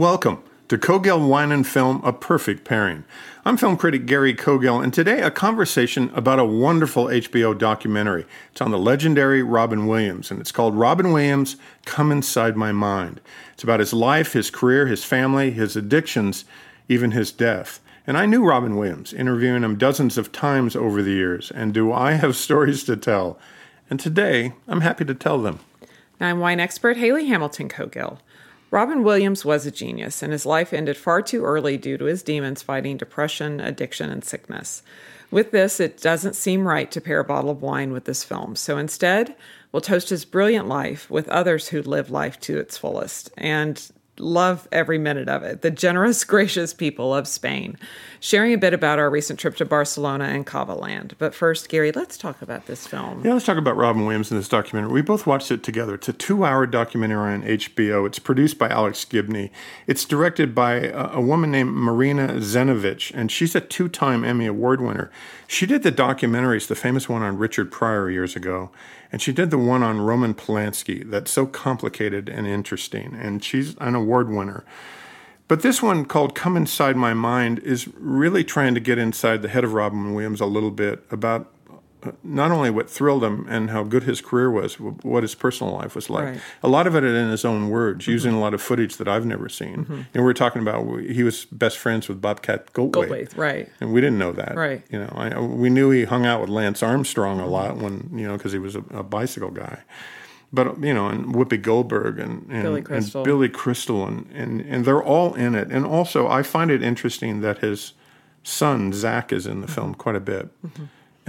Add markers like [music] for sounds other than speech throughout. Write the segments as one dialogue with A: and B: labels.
A: Welcome to Cogill Wine and Film, a perfect pairing. I'm film critic Gary Cogill, and today a conversation about a wonderful HBO documentary. It's on the legendary Robin Williams, and it's called Robin Williams Come Inside My Mind. It's about his life, his career, his family, his addictions, even his death. And I knew Robin Williams, interviewing him dozens of times over the years, and do I have [laughs] stories to tell? And today, I'm happy to tell them.
B: I'm wine expert Haley Hamilton Cogill. Robin Williams was a genius, and his life ended far too early due to his demons fighting depression, addiction, and sickness. With this, it doesn't seem right to pair a bottle of wine with this film, so instead, we'll toast his brilliant life with others who live life to its fullest. And love every minute of it. The generous, [laughs] gracious people of Spain. Sharing a bit about our recent trip to Barcelona and Cava Land. But first, Gary, let's talk about this film.
A: Yeah, let's talk about Robin Williams in this documentary. We both watched it together. It's a two hour documentary on HBO. It's produced by Alex Gibney. It's directed by a, a woman named Marina Zenovich, and she's a two time Emmy Award winner. She did the documentaries, the famous one on Richard Pryor years ago, and she did the one on Roman Polanski that's so complicated and interesting, and she's an award winner. But this one called Come Inside My Mind is really trying to get inside the head of Robin Williams a little bit about not only what thrilled him and how good his career was, what his personal life was like.
B: Right.
A: A lot of it in his own words, mm-hmm. using a lot of footage that I've never seen. Mm-hmm. And we were talking about he was best friends with Bobcat Goldthwait.
B: Goldthwait, right.
A: And we didn't know that.
B: Right.
A: You know, I, uh, we knew he hung out with Lance Armstrong a lot when, you know, because he was a, a bicycle guy. But, you know, and Whoopi Goldberg and, and
B: Billy
A: and
B: Crystal.
A: Billy Crystal and, and, and they're all in it. And also, I find it interesting that his son, Zach, is in the mm-hmm. film quite a bit.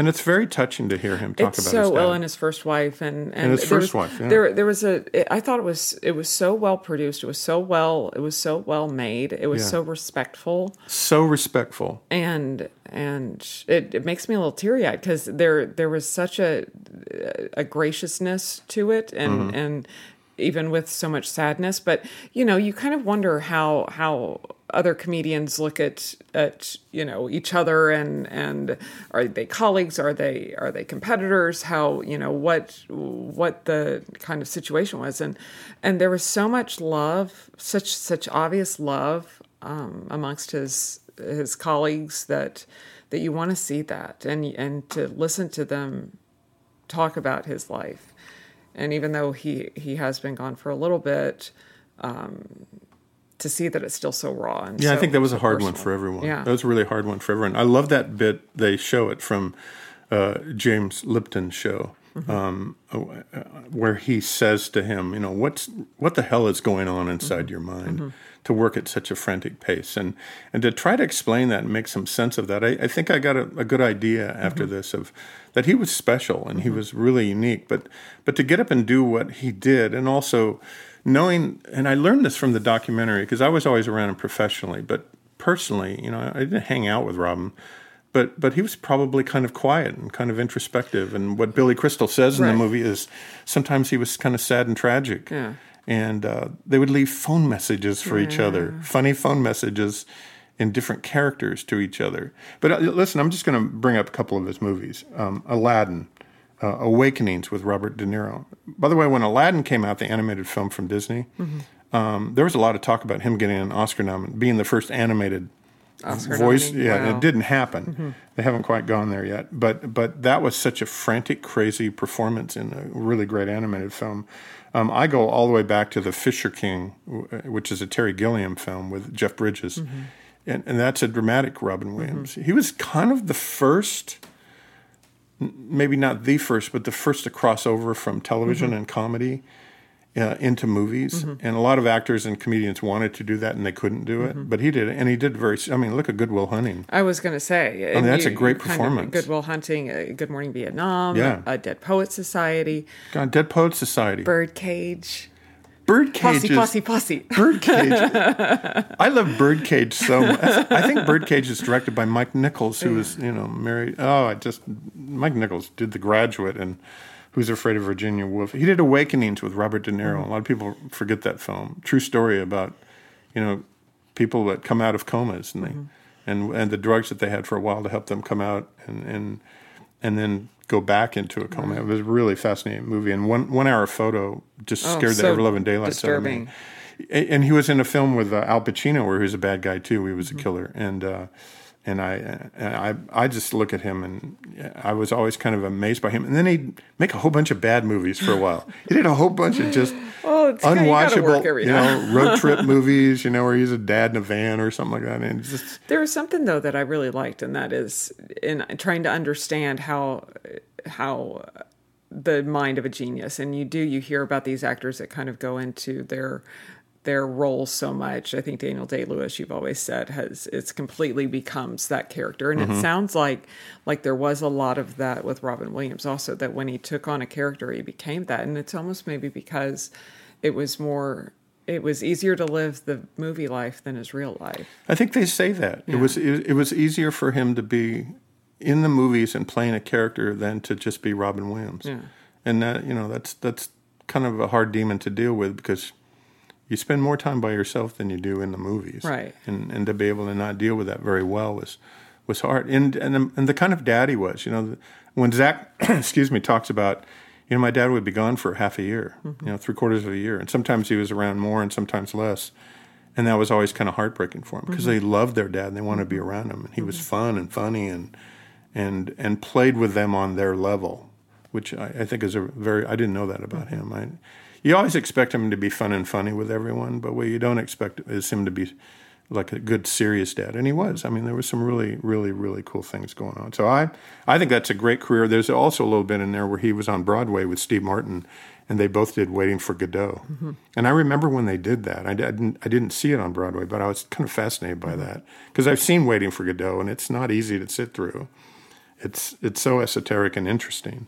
A: And it's very touching to hear him talk
B: it's
A: about
B: so
A: his dad.
B: well and his first wife and and,
A: his
B: there
A: first
B: was-
A: wife, yeah.
B: there there was a it- I thought it was it was so well produced it was so well it was so well made it was
A: Yeah.
B: so respectful
A: so respectful.
B: and and it, it makes me a little teary eyed because there there was such a a graciousness to it and
A: Mm-hmm.
B: and even with so much sadness but you know you kind of wonder how how other comedians look at at you know each other and and are they colleagues? Are they are they competitors? How you know what what the kind of situation was. And and there was so much love such such obvious love um, amongst his his colleagues that that you want to see that and and to listen to them talk about his life. And even though he he has been gone for a little bit um, to see that it's still so raw and
A: Yeah, I think that was a
B: so
A: hard one for everyone.
B: yeah
A: That was a really hard one for everyone. I love that bit they show it from uh, James Lipton's show,
B: Mm-hmm.
A: um, uh, where he says to him, you know, what's what the hell is going on
B: Mm-hmm.
A: inside your mind to work at such a frantic pace, and and to try to explain that and make some sense of that. I, I think I got a, a good idea after
B: Mm-hmm.
A: this of that he was special and he was really unique, but but to get up and do what he did, and also knowing, and I learned this from the documentary because I was always around him professionally, but personally, you know, I didn't hang out with Robin, but but he was probably kind of quiet and kind of introspective. And what Billy Crystal says in
B: Right.
A: the movie is sometimes he was kind of sad and tragic.
B: Yeah.
A: And uh, they would leave phone messages for each other, funny phone messages in different characters to each other. But uh, listen, I'm just going to bring up a couple of his movies. Um, Aladdin, uh, Awakenings with Robert De Niro. By the way, when Aladdin came out, the animated film from Disney, um, there was a lot of talk about him getting an Oscar nomination, being the first animated
B: Oscar
A: voice.
B: nominee?
A: Yeah,
B: Wow. Mm-hmm.
A: it didn't happen. They haven't quite gone there yet. But but that was such a frantic, crazy performance in a really great animated film. Um, I go all the way back to the Fisher King, which is a Terry Gilliam film with Jeff Bridges,
B: Mm-hmm.
A: and, and that's a dramatic Robin Williams. He was kind of the first maybe not the first, but the first to cross over from television
B: Mm-hmm.
A: and comedy uh, into movies. And a lot of actors and comedians wanted to do that, and they couldn't do
B: Mm-hmm.
A: it. But he did it, and he did very. I mean, look at Good Will Hunting.
B: I was going to say.
A: mean, that's
B: you-
A: a great
B: you kind of-
A: performance.
B: Good Will Hunting, uh, Good Morning Vietnam,
A: Yeah.
B: a Dead Poet Society,
A: God, Dead Poets Society,
B: Birdcage,
A: Birdcage
B: Posse, Posse, Posse. [laughs]
A: Birdcage. I love Birdcage so much. I think Birdcage is directed by Mike Nichols, who was, you know, married. Oh, I just Mike Nichols did The Graduate and Who's Afraid of Virginia Woolf. He did Awakenings with Robert De Niro. A lot of people forget that film. True story about, you know, people that come out of comas and they and and the drugs that they had for a while to help them come out and and and then go back into a coma. It was a really fascinating movie. And one one hour photo just
B: Oh,
A: scared the ever loving daylights out of me. and he was in a film with uh, Al Pacino where he was a bad guy too. He was
B: Mm-hmm.
A: a killer, and uh, and I and I I just look at him and I was always kind of amazed by him. And then he'd make a whole bunch of bad movies for a while. [laughs] He did a whole bunch of just
B: kinda- you
A: unwatchable, you know, [laughs] road trip movies. You know, where he's a dad in a van or something like that. And just
B: There was something though that I really liked, and that is in trying to understand how how the mind of a genius. And you do you hear about these actors that kind of go into their their role so much. I think Daniel Day Lewis, you've always said, has it's completely becomes that character, and
A: Mm-hmm.
B: it sounds like like there was a lot of that with Robin Williams also. That when he took on a character, he became that, and it's almost maybe because it was more. It was easier to live the movie life than his real life.
A: I think they say that it was it, it was easier for him to be in the movies and playing a character than to just be Robin Williams.
B: Yeah.
A: And that you know that's that's kind of a hard demon to deal with because you spend more time by yourself than you do in the movies.
B: Right.
A: And and to be able to not deal with that very well was was hard. And and and the kind of dad he was, you know, when Zach, [clears throat] excuse me, talks about. You know, my dad would be gone for half a year,
B: Mm-hmm.
A: you know, three quarters of a year, and sometimes he was around more, and sometimes less and that was always kind of heartbreaking for them because mm-hmm. they loved their dad and they wanted to be mm-hmm. around him and he was mm-hmm. fun and funny and and and played with them on their level which I, I think is a very I didn't know that about him I you always expect him to be fun and funny with everyone but what you don't expect is him to be like a good serious dad and he was I mean there was some really really really cool things going on so I I think that's a great career there's also a little bit in there where he was on Broadway with Steve Martin and they both did Waiting for Godot. Mm-hmm. And I remember when they did that. I didn't I didn't see it on Broadway, but I was kind of fascinated by mm-hmm. that because I've seen Waiting for Godot, and it's not easy to sit through. It's it's so esoteric and interesting.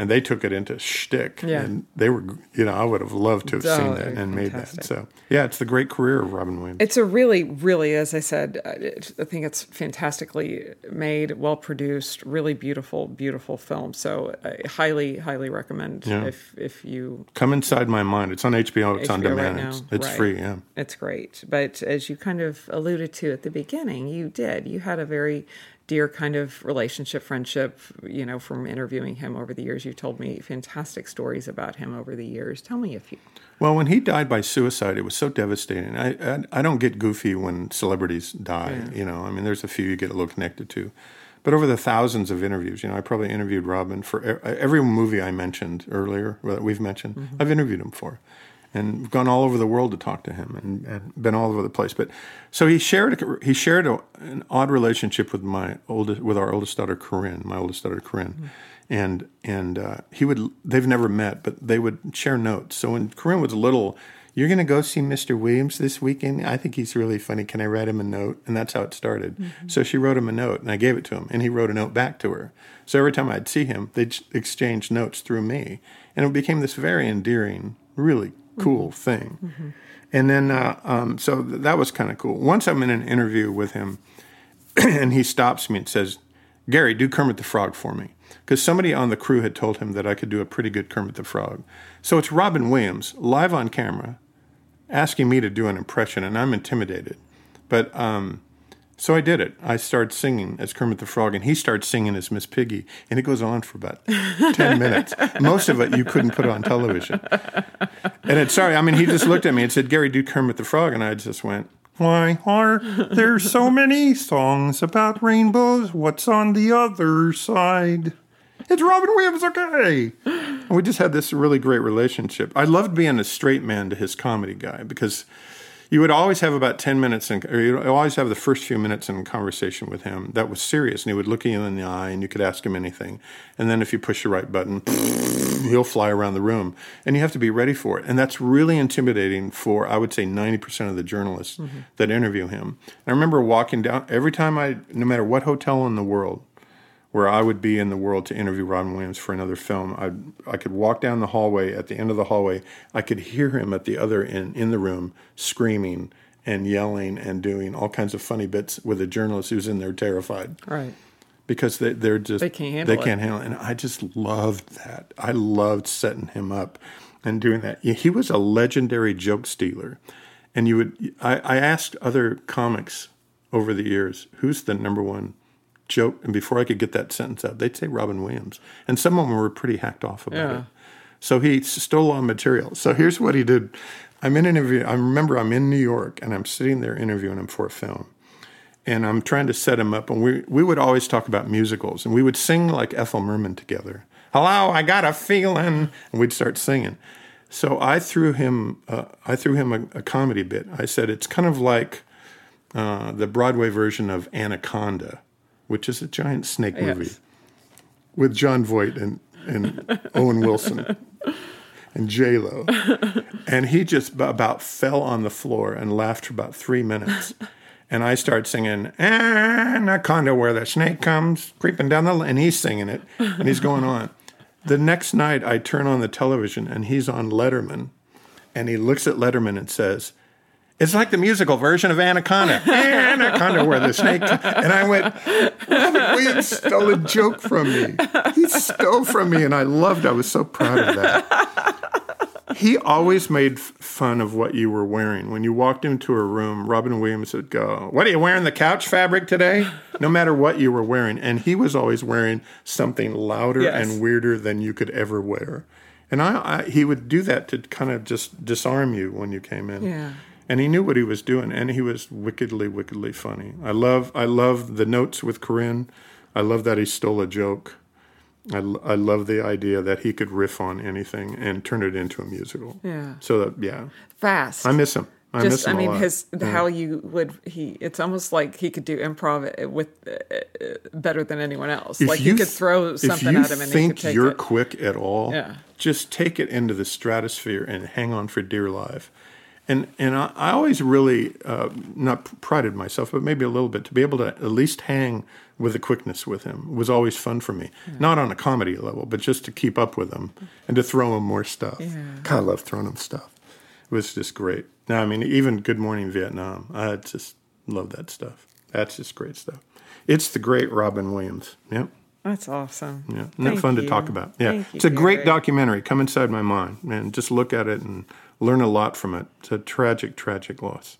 A: And they took it into shtick,
B: Yeah.
A: and they were, you know, I would have loved to have
B: Oh,
A: seen that and made that. So, yeah, it's the great career of Robin Williams.
B: It's a really, really, as I said, uh, I think it's fantastically made, well produced, really beautiful, beautiful film. So I highly, highly recommend
A: Yeah.
B: if if you
A: Come inside my mind. It's on HBO. It's on
B: HBO right
A: demand.
B: now.
A: it's it's
B: Right.
A: free. Yeah.
B: It's great. But as you kind of alluded to at the beginning, you did. You had a very dear kind of relationship, friendship, you know, from interviewing him over the years. You've told me fantastic stories about him over the years. Tell me a few.
A: Well, when he died by suicide, it was so devastating. I I, I don't get goofy when celebrities die. You know, I mean, there's a few you get a little connected to, but over the thousands of interviews, you know, I probably interviewed Robin for every movie I mentioned earlier that we've mentioned. Mm-hmm. I've interviewed him for, and gone all over the world to talk to him and, and been all over the place. But so he shared he shared a, an odd relationship with my oldest with our oldest daughter Corinne, my oldest daughter Corinne, and and uh, he would they've never met, but they would share notes. So when Corinne was little. You're going to go see Mr. Williams this weekend? I think he's really funny. Can I write him a note? And that's how it started. So she wrote him a note, and I gave it to him, and he wrote a note back to her. So every time I'd see him, they'd exchange notes through me. And it became this very endearing, really cool thing. And then, uh, um, so th- that was kind of cool. Once I'm in an interview with him, [clears throat] and he stops me and says, Gary, do Kermit the Frog for me. Because somebody on the crew had told him that I could do a pretty good Kermit the Frog. So it's Robin Williams, live on camera, asking me to do an impression, and I'm intimidated. But um, so I did it. I started singing as Kermit the Frog, and he starts singing as Miss Piggy, and it goes on for about [laughs] 10 minutes. Most of it you couldn't put on television. And it's sorry, I mean, he just looked at me and said, Gary, do Kermit the Frog. And I just went, Why are there so many songs about rainbows? What's on the other side? It's Robin Williams, okay. And we just had this really great relationship. I loved being a straight man to his comedy guy because you would always have about 10 minutes, in, or you'd always have the first few minutes in conversation with him that was serious. And he would look you in the eye and you could ask him anything. And then if you push the right button, [laughs] he'll fly around the room. And you have to be ready for it. And that's really intimidating for, I would say, 90% of the journalists mm-hmm. that interview him. And I remember walking down, every time I, no matter what hotel in the world, where I would be in the world to interview Robin Williams for another film. I I could walk down the hallway. At the end of the hallway, I could hear him at the other end in the room screaming and yelling and doing all kinds of funny bits with a journalist who's in there terrified.
B: Right.
A: Because they, they're just
B: they can't handle
A: they can't handle it. And I just loved that. I loved setting him up and doing that. He was a legendary joke stealer. And you would I, I asked other comics over the years, who's the number one joke, and before I could get that sentence out, they'd say Robin Williams, and some of them were pretty hacked off about yeah. it. So he stole all material. So here's what he did. I'm in an interview. I remember I'm in New York, and I'm sitting there interviewing him for a film, and I'm trying to set him up. And we we would always talk about musicals, and we would sing like Ethel Merman together. Hello, I got a feeling, and we'd start singing. So I threw him. Uh, I threw him a, a, comedy bit. I said it's kind of like uh, the Broadway version of Anaconda which is a giant snake movie yes. with Jon Voight and, and [laughs] Owen Wilson and J Lo, and he just about fell on the floor and laughed for about three minutes. And I start singing Anaconda, where the snake comes creeping down the, and he's singing it, and he's going on. The next night, I turn on the television, and he's on Letterman, and he looks at Letterman and says, it's like the musical version of Anaconda. [laughs] Anaconda, where the snake. And I went, Robin Williams stole a joke from me. He stole from me, and I loved. I was so proud of that. He always made fun of what you were wearing. When you walked into a room, Robin Williams would go, "What are you wearing? The couch fabric today?" No matter what you were wearing, and he was always wearing something louder yes. and weirder than you could ever wear. And I, I, he would do that to kind of just disarm you when you came in.
B: Yeah
A: and he knew what he was doing, and he was wickedly, wickedly funny. I love, I love the notes with Corinne. I love that he stole a joke. I, I love the idea that he could riff on anything and turn it into a musical.
B: Yeah.
A: So that, yeah.
B: Fast.
A: I miss him. I
B: Just,
A: miss him
B: I mean, his
A: yeah.
B: how you would he. It's almost like he could do improv uh, with uh, uh, better than anyone else.
A: If
B: like
A: you
B: he could throw something
A: at
B: him and he could take it.
A: Think you're
B: it.
A: quick at all,
B: Yeah.
A: just take it into the stratosphere and hang on for dear life. And and I, I always really uh, not prided myself, but maybe a little bit to be able to at least hang with the quickness with him was always fun for me. Yeah. Not on a comedy level, but just to keep up with him and to throw him more stuff.
B: Yeah.
A: God, I love throwing him stuff. It was just great. Now, I mean, even Good Morning Vietnam, I just love that stuff. That's just great stuff. It's the great Robin Williams. Yep.
B: That's awesome.
A: Yeah, isn't fun
B: you.
A: to talk about? Yeah,
B: Thank
A: it's a
B: you,
A: great
B: Gary.
A: documentary. Come inside my mind and just look at it and learn a lot from it. It's a tragic, tragic loss.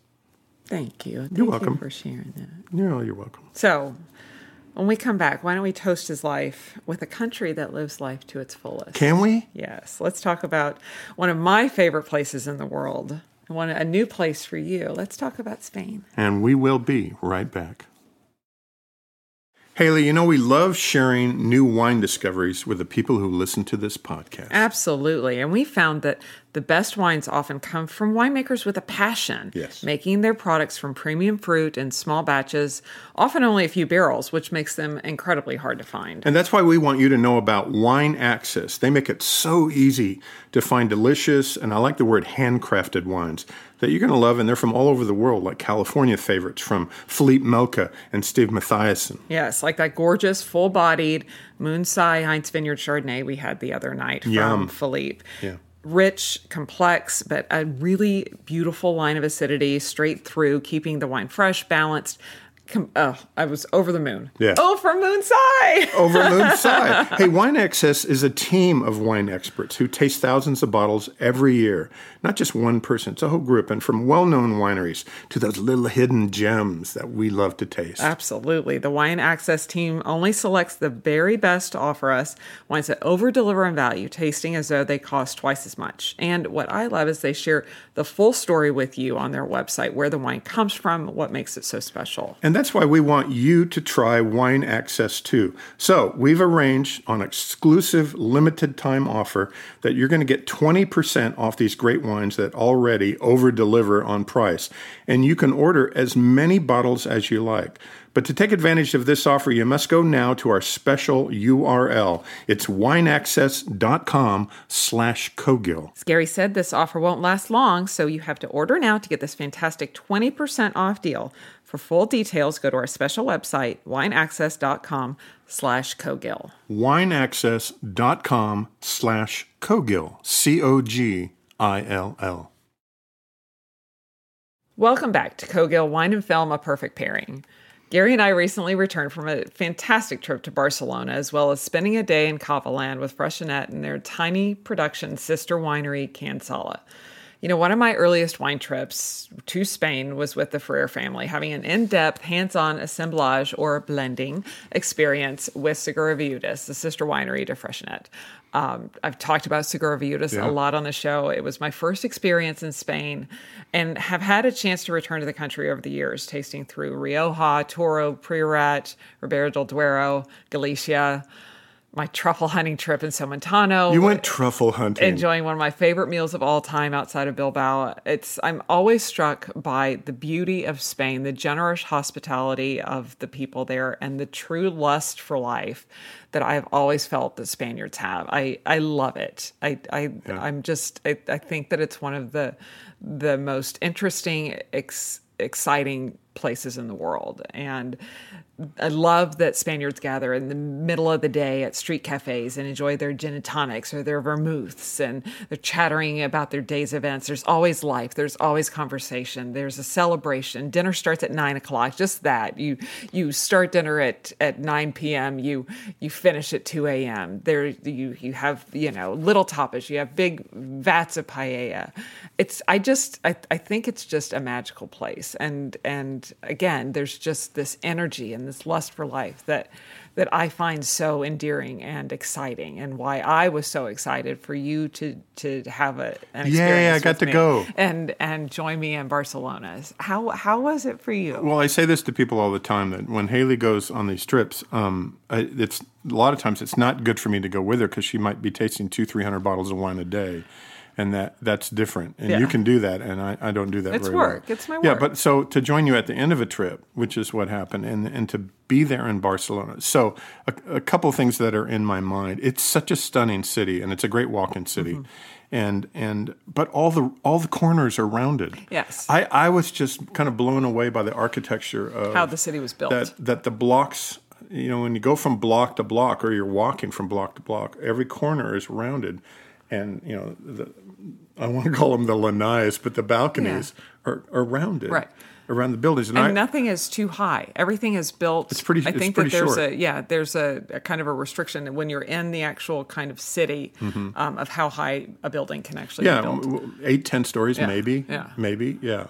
B: Thank you. Thank
A: You're
B: you
A: welcome.
B: for sharing that.
A: Yeah, you're welcome.
B: So, when we come back, why don't we toast his life with a country that lives life to its fullest?
A: Can we?
B: Yes. Let's talk about one of my favorite places in the world. One a new place for you. Let's talk about Spain.
A: And we will be right back. Haley, you know, we love sharing new wine discoveries with the people who listen to this podcast.
B: Absolutely. And we found that the best wines often come from winemakers with a passion,
A: Yes.
B: making their products from premium fruit in small batches, often only a few barrels, which makes them incredibly hard to find.
A: And that's why we want you to know about Wine Access. They make it so easy to find delicious, and I like the word handcrafted wines that you're going to love. And they're from all over the world, like California favorites from Philippe Melka and Steve Mathiasen.
B: Yes, like that gorgeous, full bodied Moonsai Heinz Vineyard Chardonnay we had the other night from
A: Yum.
B: Philippe.
A: Yeah.
B: Rich, complex, but a really beautiful line of acidity straight through, keeping the wine fresh, balanced. Com- oh, I was over the moon.
A: Yeah.
B: Oh, from Moonside. [laughs]
A: over Moon's side. Hey, Wine Access is a team of wine experts who taste thousands of bottles every year. Not just one person, it's a whole group, and from well known wineries to those little hidden gems that we love to taste.
B: Absolutely. The Wine Access team only selects the very best to offer us wines that over deliver in value, tasting as though they cost twice as much. And what I love is they share the full story with you on their website where the wine comes from, what makes it so special.
A: And that's why we want you to try Wine Access too. So we've arranged on exclusive limited time offer that you're going to get 20% off these great wines that already over deliver on price. And you can order as many bottles as you like. But to take advantage of this offer, you must go now to our special URL. It's wineaccess.com slash Cogill.
B: Scary said, this offer won't last long, so you have to order now to get this fantastic 20% off deal. For full details, go to our special website, wineaccess.com slash Cogill.
A: wineaccess.com slash Cogill. C-O-G-I-L-L.
B: Welcome back to Cogill Wine and Film, a perfect pairing. Gary and I recently returned from a fantastic trip to Barcelona, as well as spending a day in Cavaland with Freixenet and their tiny production sister winery, Can Sala. You know, one of my earliest wine trips to Spain was with the Ferrer family, having an in depth, hands on assemblage or blending experience with Segura Viudas, the sister winery to Freixenet. Um, I've talked about Segura Viudas
A: Yeah.
B: a lot on the show. It was my first experience in Spain and have had a chance to return to the country over the years, tasting through Rioja, Toro, Priorat, Ribera del Duero, Galicia, my truffle hunting trip in Somontano
A: You went truffle hunting.
B: enjoying one of my favorite meals of all time outside of Bilbao. It's I'm always struck by the beauty of Spain, the generous hospitality of the people there, and the true lust for life that I've always felt that Spaniards have. I I love it. I I I'm just I, I think that it's one of the the most interesting ex, exciting places in the world and I love that Spaniards gather in the middle of the day at street cafes and enjoy their gin and tonics or their vermouths and they're chattering about their day's events. There's always life. There's always conversation. There's a celebration. Dinner starts at nine o'clock. Just that. You you start dinner at, at nine p.m. You you finish at two a.m. There you you have you know little tapas. You have big vats of paella. It's I just I, I think it's just a magical place. And and again, there's just this energy and this lust for life that that I find so endearing and exciting, and why I was so excited for you to to have a an experience.
A: I got to go.
B: and and join me in Barcelona. How how was it for you?
A: Well, I say this to people all the time that when Haley goes on these trips, um, it's a lot of times it's not good for me to go with her because she might be tasting two, three hundred bottles of wine a day, and that that's different. And
B: Yeah.
A: you can do that, and I, I don't do that.
B: It's
A: very
B: work.
A: Well.
B: It's my work.
A: Yeah, but so to join you at the end of a trip, which is what happened, and and to be there in Barcelona. So a, a couple of things that are in my mind. It's such a stunning city, and it's a great walk-in city.
B: Mm-hmm.
A: And and but all the all the corners are rounded.
B: Yes.
A: I, I was just kind of blown away by the architecture of
B: How the city was built.
A: That that the blocks, you know, when you go from block to block, or you're walking from block to block, every corner is rounded, and you know, the, I want to [laughs] call them the lanais, but the balconies are, are rounded
B: Right.
A: around the buildings, and,
B: and
A: I,
B: nothing is too high. Everything is built.
A: It's pretty-
B: I think
A: pretty
B: that there's
A: short.
B: a yeah, there's a, a kind of a restriction when you're in the actual kind of city um, of how high a building can actually
A: Mm-hmm. yeah,
B: be built.
A: w- w- eight, ten stories,
B: Yeah,
A: maybe,
B: yeah. Uh-huh.
A: maybe, yeah.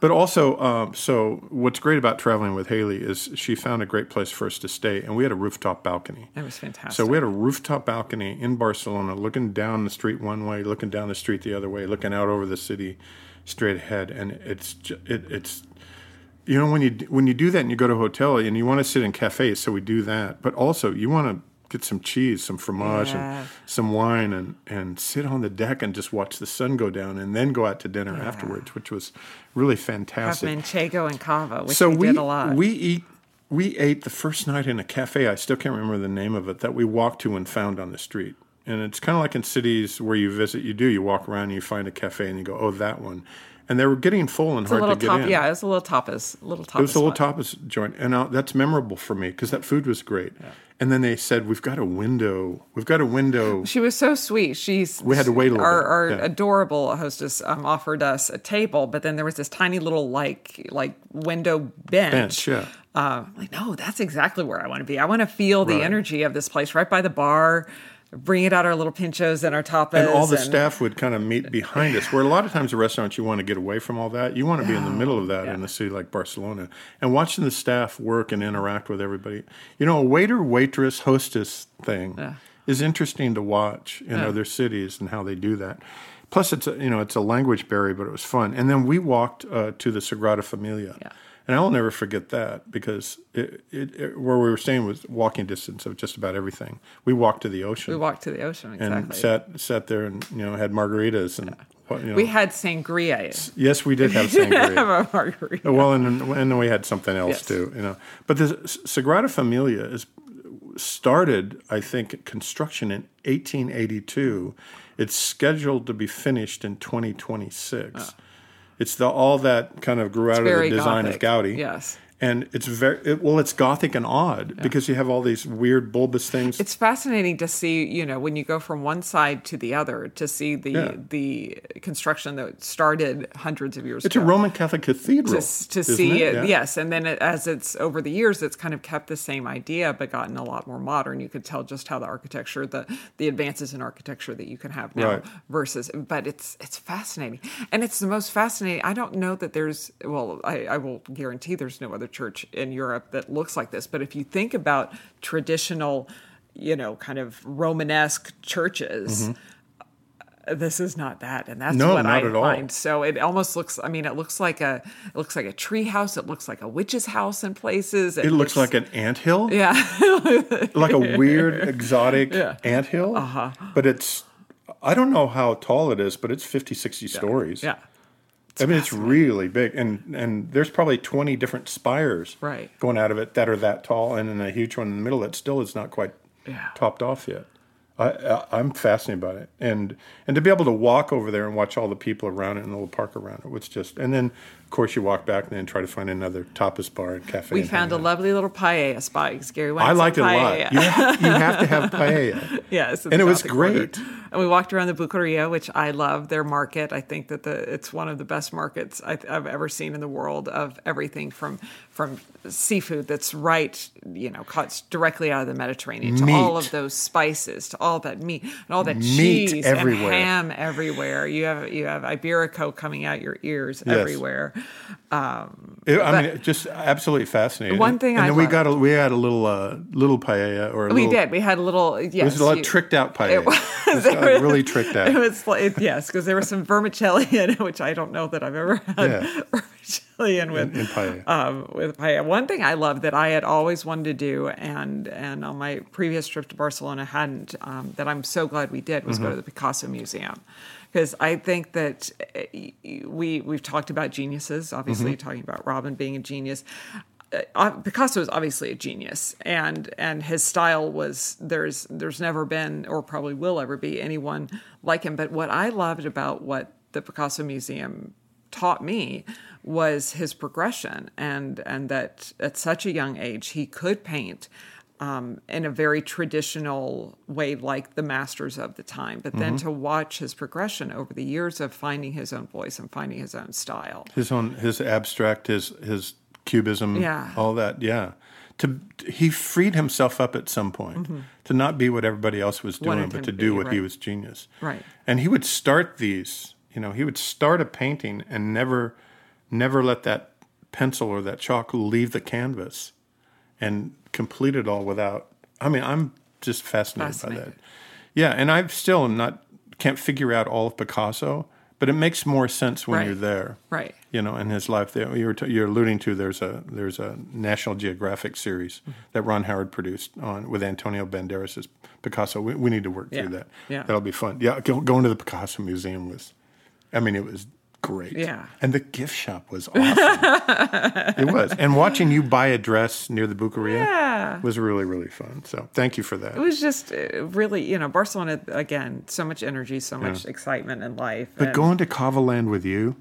A: But also, um, so what's great about traveling with Haley is she found a great place for us to stay, and we had a rooftop balcony.
B: That was fantastic.
A: So we had a rooftop balcony in Barcelona, looking down the street one way, looking down the street the other way, looking out over the city straight ahead, and it's it, it's you know when you when you do that and you go to a hotel and you want to sit in cafes, so we do that, but also you want to get some cheese, some fromage,
B: Yeah.
A: and some wine, and and sit on the deck and just watch the sun go down, and then go out to dinner afterwards, which was really fantastic.
B: have manchego and cava, which
A: so
B: we,
A: we
B: did a lot.
A: we eat we ate the first night in a cafe. I still can't remember the name of it that we walked to and found on the street. And it's kind of like in cities where you visit, you do you walk around and you find a cafe and you go, oh, that one. And they were getting full and
B: It's
A: hard
B: little
A: to get
B: top.
A: in.
B: Yeah, it's a little tapas. Little tapas.
A: It was a little
B: spot.
A: tapas joint, and uh, that's memorable for me because that food was great. And then they said, "We've got a window. We've got a window."
B: She was so sweet. She's
A: We had to wait a little
B: Our, our
A: yeah.
B: adorable hostess um, offered us a table, but then there was this tiny little like like window bench.
A: Bench, yeah.
B: Uh, like no, that's exactly where I want to be. I want to feel the
A: Right.
B: energy of this place right by the bar. Bring it out our little pinchos and our tapas,
A: And all the staff would kind of meet behind us. Where a lot of times the restaurants you want to get away from all that. You want to be in the middle of that in a city like Barcelona. And watching the staff work and interact with everybody. You know, a waiter, waitress, hostess thing is interesting to watch in other cities and how they do that. Plus, it's a, you know it's a language barrier, but it was fun. And then we walked uh, to the Sagrada Familia, and I'll never forget that because it, it, it, where we were staying was walking distance of just about everything. We walked to the ocean
B: We walked to the ocean exactly.
A: and sat sat there and you know had margaritas and what you know.
B: we had sangria.
A: yes, we did have [laughs] sangria.
B: Have a margarita.
A: Uh, well, and then- and then we had something else
B: Yes.
A: too, you know. But the Sagrada Familia is started, I think, construction in 1882. It's scheduled to be finished in 2026. Ah. It's the all that kind of grew out of the design
B: Gothic,
A: of Gaudi.
B: yes.
A: And it's very it, well. It's gothic and odd because you have all these weird bulbous things.
B: It's fascinating to see, you know, when you go from one side to the other to see the
A: Yeah.
B: the construction that started hundreds of years
A: It's a. Roman Catholic cathedral.
B: to, to see it,
A: Yeah.
B: yes, and then it, as it's over the years, it's kind of kept the same idea, but gotten a lot more modern. You could tell just how the architecture, the the advances in architecture that you can have now
A: Right.
B: versus, but it's it's fascinating, and it's the most fascinating. I don't know that there's, well, I, I will guarantee there's no other church in Europe that looks like this. But if you think about traditional, you know, kind of Romanesque churches. This is not that, and that's
A: Mm-hmm. No,
B: what
A: not
B: I
A: at all.
B: find so it almost looks. I mean, it looks like a it looks like a tree house. It looks like a witch's house in places.
A: It looks like an anthill.
B: yeah, [laughs]
A: like a weird exotic
B: Yeah.
A: anthill. Uh-huh. But it's I don't know how tall it is, but it's 50, 60 stories.
B: yeah,
A: I mean, it's really big, and and there's probably twenty different spires
B: Right.
A: going out of it that are that tall, and then a huge one in the middle that still is not quite
B: Yeah.
A: topped off yet. I, I'm fascinated by it, and and to be able to walk over there and watch all the people around it and the little park around it was just. And then, of course, you walk back and then try to find another tapas bar and cafe.
B: we
A: and
B: found a
A: out.
B: lovely little paella spot. Gary went
A: I liked it a lot. You have, you have to have [laughs] paella.
B: Yes,
A: and it was
B: Gothic quarter.
A: great.
B: And we walked around the Boqueria, which I love. Their market, I think that the it's one of the best markets I, I've ever seen in the world of everything from from seafood that's right, you know, caught directly out of the Mediterranean to all of those spices, to all that meat and all that
A: Meat
B: cheese
A: everywhere.
B: and ham everywhere. You have you have Iberico coming out your ears
A: Yes.
B: everywhere.
A: It- I mean, just absolutely fascinating.
B: One thing
A: and
B: I
A: then we got a, we had a little uh, little paella or a
B: We
A: little,
B: did. We had a little. Yes,
A: It was a lot
B: you-
A: tricked out paella.
B: It [laughs] was,
A: It was, uh,
B: was-
A: really tricked out.
B: It was like yes, because there was some vermicelli in it, which I don't know that I've ever had
A: Yeah. [laughs]
B: vermicelli in with
A: in paella.
B: Um, with paella. One thing I love that I had always wanted to do, and and on my previous trip to Barcelona hadn't, um, that I'm so glad we did, was
A: Mm-hmm.
B: go to the Picasso Museum. Because I think that uh, we we've talked about geniuses, obviously
A: Mm-hmm.
B: talking about Robin being a genius uh, Picasso is obviously a genius, and and his style was there's there's never been or probably will ever be anyone like him. But what I loved about what the Picasso Museum taught me was his progression, and and that at such a young age he could paint. Um, in a very traditional way, like the masters of the time, but then to watch his progression over the years of finding his own voice and finding his own style.
A: his own his abstract his his cubism
B: Yeah.
A: all that yeah to he freed himself up at some point to not be what everybody else was doing
B: Mm-hmm. Wanted
A: but to
B: to
A: do
B: be,
A: what he was genius
B: Right.
A: and he would start these you know he would start a painting and never never let that pencil or that chalk leave the canvas and complete it all without i mean i'm just fascinated, by that yeah and i still am not can't figure out all of picasso but it makes more sense when
B: Right.
A: you're there
B: Right.
A: you know, in his life. There, you're, t- you're alluding to there's a there's a National Geographic series
B: Mm-hmm.
A: that Ron Howard produced on with Antonio Banderas' Picasso. We, we need to work
B: Yeah.
A: through that.
B: Yeah.
A: that'll be fun. Yeah, go, going to the Picasso Museum was, I mean, it was great.
B: Yeah.
A: and the gift shop was awesome. it was, and watching you buy a dress near the Boqueria
B: Yeah.
A: was really really fun. So thank you for that.
B: It was just uh, really, you know, Barcelona again. So much energy, so much excitement in life.
A: But
B: and-
A: going to Cavaland with you,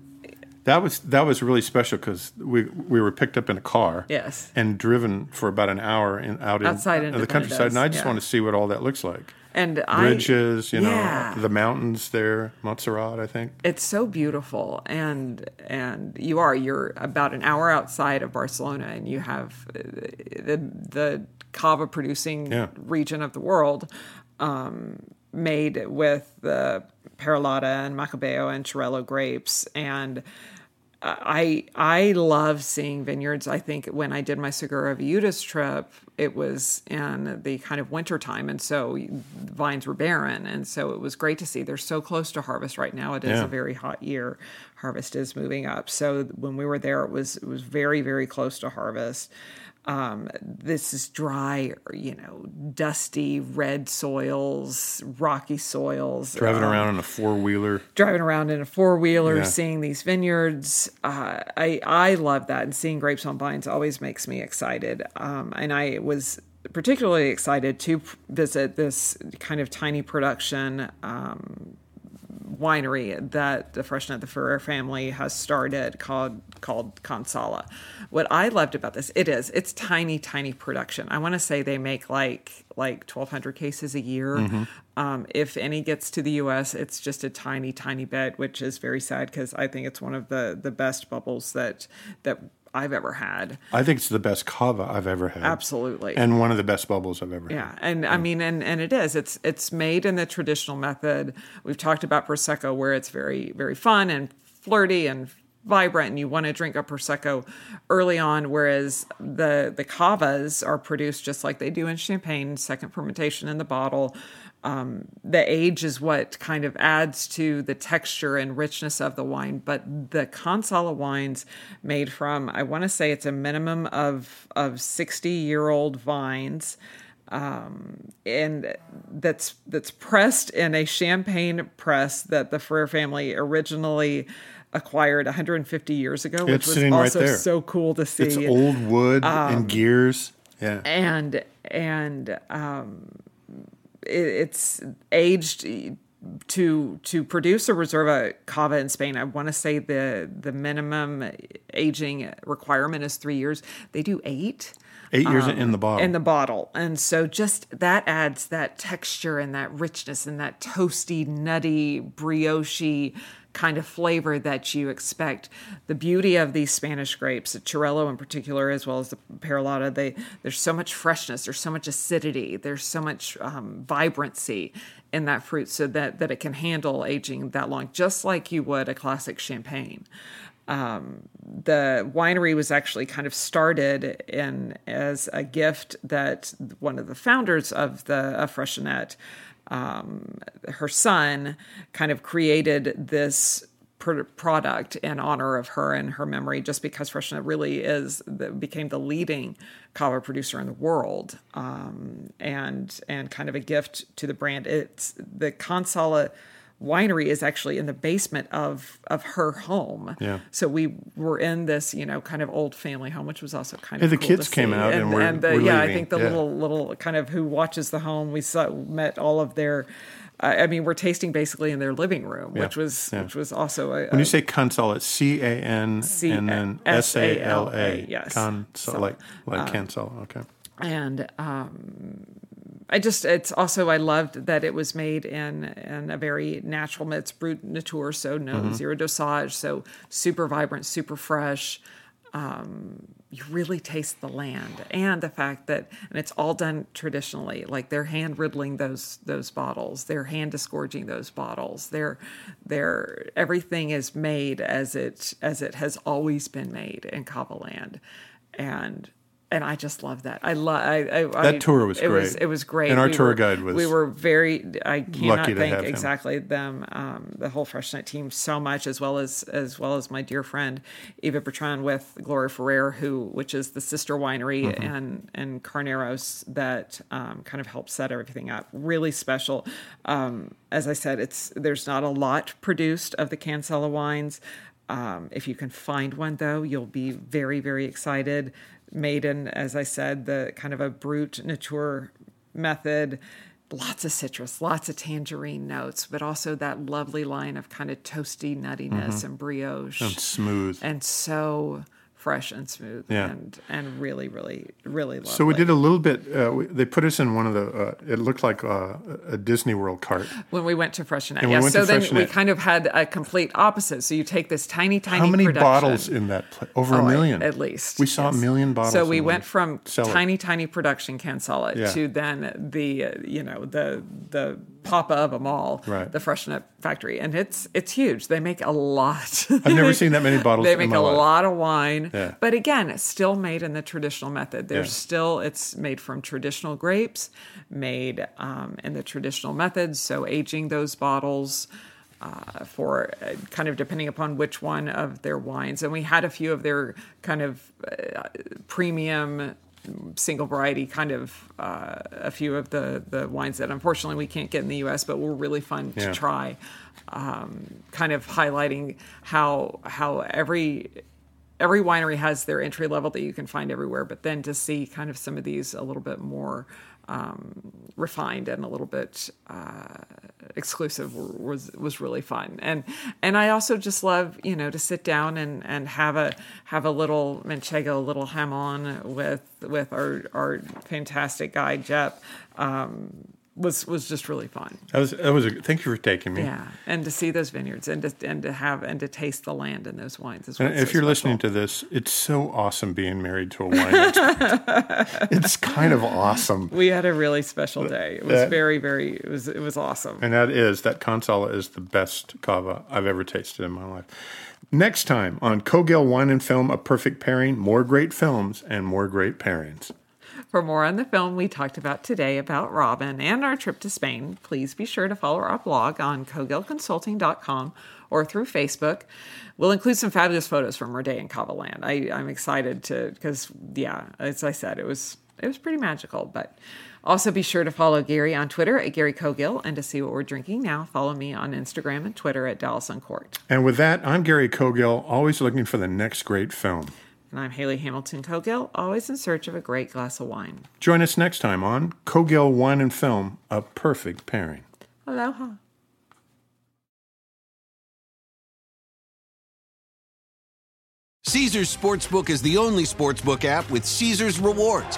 A: That was that was really special because we we were picked up in a car,
B: Yes.
A: and driven for about an hour in, out
B: Outside
A: in
B: into
A: the countryside, and I just
B: yeah.
A: want to see what all that looks like.
B: And I-
A: Bridges, you know,
B: Yeah.
A: the mountains there, Montserrat, I think.
B: it's so beautiful and and you are you're about an hour outside of Barcelona and you have uh, the the cava producing
A: Yeah.
B: region of the world um, made with the Parellada and Macabeo and Xarel-lo grapes and I I love seeing vineyards. I think when I did my Segura Viudas trip, it was in the kind of winter time, and so vines were barren, and so it was great to see. They're so close to harvest right now. It is
A: Yeah.
B: a very hot year. Harvest is moving up. So when we were there, it was it was very very close to harvest. Um, this is dry, you know, dusty red soils, rocky soils.
A: Driving
B: um,
A: around in a four wheeler.
B: driving around in a four wheeler,
A: Yeah.
B: seeing these vineyards. Uh, I I love that, and seeing grapes on vines always makes me excited. Um, and I was particularly excited to visit this kind of tiny production. Winery that the Freixenet the Ferrer family has started called called Can Sala. What I loved about this, it is it's tiny, tiny production. I want to say they make like like twelve hundred cases a year. Um, if any gets to the U.S., it's just a tiny, tiny bit, which is very sad because I think it's one of the the best bubbles that that I've ever had.
A: I think it's the best cava I've ever had.
B: Absolutely.
A: And one of the best bubbles I've ever had.
B: Yeah, and I mean, and and it is. It's it's made in the traditional method. We've talked about prosecco, where it's very very fun and flirty and vibrant, and you want to drink a prosecco early on. Whereas the the cavas are produced just like they do in champagne, second fermentation in the bottle. Um, the age is what kind of adds to the texture and richness of the wine. But the Can Sala wines made from, I want to say it's a minimum of of sixty year old vines um, and that's that's pressed in a champagne press that the Ferrer family originally acquired 150 years ago, which
A: It's
B: was
A: sitting right
B: also
A: there.
B: so cool to see.
A: It's old wood
B: Um,
A: and gears. Yeah.
B: and and um, it's aged to to produce a Reserva Cava in Spain. I want to say the the minimum aging requirement is three years. They do eight.
A: Eight years um, in the bottle.
B: in the bottle. And so just that adds that texture and that richness and that toasty, nutty, brioche kind of flavor that you expect. The beauty of these Spanish grapes, the Xarel-lo in particular, as well as the Parellada, they there's so much freshness, there's so much acidity, there's so much um, vibrancy in that fruit, so that that it can handle aging that long, just like you would a classic champagne um, the winery was actually kind of started in as a gift that one of the founders of the of Freixenet, um, her son, kind of created this pr- product in honor of her and her memory, just because Freixenet really is the, became the leading cava producer in the world, um, and and kind of a gift to the brand. It's the Can Sala winery is actually in the basement of of her home.
A: Yeah.
B: So we were in this, you know, kind of old family home, which was also kind of
A: the
B: cool
A: kids
B: to
A: came out and were-
B: the,
A: were
B: yeah, I think the
A: Yeah.
B: little little kind of who watches the home. We saw met all of their. I I mean, we're tasting basically in their living room,
A: Yeah.
B: which was
A: Yeah.
B: which was also a,
A: when you say Can Sala, it's C A N
B: C-
A: and then S A L A.
B: Yes.
A: Can Sala,
B: So,
A: like like cancel. Okay.
B: and um, I just it's also I loved that it was made in in a very natural it's brut nature so no
A: Mm-hmm.
B: zero dosage so super vibrant super fresh um, you really taste the land and the fact that and it's all done traditionally like they're hand riddling those those bottles they're hand disgorging those bottles they're they're everything is made as it as it has always been made in Cava land and and I just love that. I love. I, I, I-
A: That tour was
B: it Was,
A: great.
B: it was great.
A: And our
B: We
A: tour
B: were-
A: guide was
B: We were very. I cannot
A: lucky to
B: thank
A: have him.
B: exactly them, um, the whole Freixenet team, so much, as well as as well as my dear friend Eva Bertrand with Gloria Ferrer, who which is the sister winery
A: Mm-hmm.
B: and and Carneros that um, kind of helped set everything up. Really special. Um, as I said, it's there's not a lot produced of the Can Sala wines. Um, if you can find one, though, you'll be very, very excited. Made in, as I said, the kind of a brut nature method. lots of citrus, lots of tangerine notes, but also that lovely line of kind of toasty nuttiness and brioche
A: And smooth.
B: and so fresh and smooth
A: Yeah.
B: and and really really really lovely.
A: So we did a little bit. Uh, we, they put us in one of the. Uh, it looked like uh, a Disney World cart.
B: when we went to Freixenet.
A: And we
B: Yeah,
A: went
B: so then we kind of had a complete opposite. So you take this tiny tiny
A: How many
B: production-
A: bottles in that? Pla- over
B: Oh,
A: a million,
B: at least.
A: We saw a million bottles.
B: So we went from
A: cellar.
B: tiny, tiny production Can Sala
A: Yeah.
B: to then the uh, you know the the papa of them all,
A: Right.
B: the Freixenet factory, and it's it's huge. They make a lot.
A: I've never [laughs] seen that many bottles
B: They make a
A: life.
B: lot of wine,
A: Yeah.
B: but again, it's still made in the traditional method. There's
A: Yeah.
B: still it's made from traditional grapes, made um, in the traditional methods. So aging those bottles uh, for uh, kind of depending upon which one of their wines. And we had a few of their kind of uh, premium single variety kind of uh, a few of the the wines that unfortunately we can't get in the US but were really fun
A: Yeah.
B: to try um, kind of highlighting how how every every winery has their entry level that you can find everywhere but then to see kind of some of these a little bit more um, refined and a little bit uh, exclusive was was really fun. And and I also just love you know to sit down and and have a have a little manchego a little jamón with with our our fantastic guy Jep. Um, was was just really fun
A: That was. That was. A, thank you for taking me.
B: yeah and to see those vineyards and to and to have and to taste the land and those wines is
A: And
B: what's
A: if
B: so
A: you're
B: special.
A: listening to this, it's so awesome being married to a wine expert. it's kind of awesome.
B: we had a really special day it was
A: that-
B: very very it was it was awesome
A: And that is, that Can Sala is the best cava I've ever tasted in my life. Next time on Cogill Wine and Film, a perfect pairing, more great films and more great pairings.
B: For more on the film we talked about today about Robin and our trip to Spain, please be sure to follow our blog on cogelconsulting.com or through Facebook. We'll include some fabulous photos from our day in Cava Land. I, I'm excited to because yeah, as I said, it was it was pretty magical. But also be sure to follow Gary on Twitter at Gary Cogill and to see what we're drinking now, follow me on Instagram and Twitter at Dallas Uncorked.
A: And with that, I'm Gary Cogill, always looking for the next great film.
B: And I'm Hayley Hamilton Cogill, always in search of a great glass of wine.
A: Join us next time on Cogill Wine and Film, a perfect pairing.
B: Aloha.
C: Caesars Sportsbook is the only sportsbook app with Caesars rewards.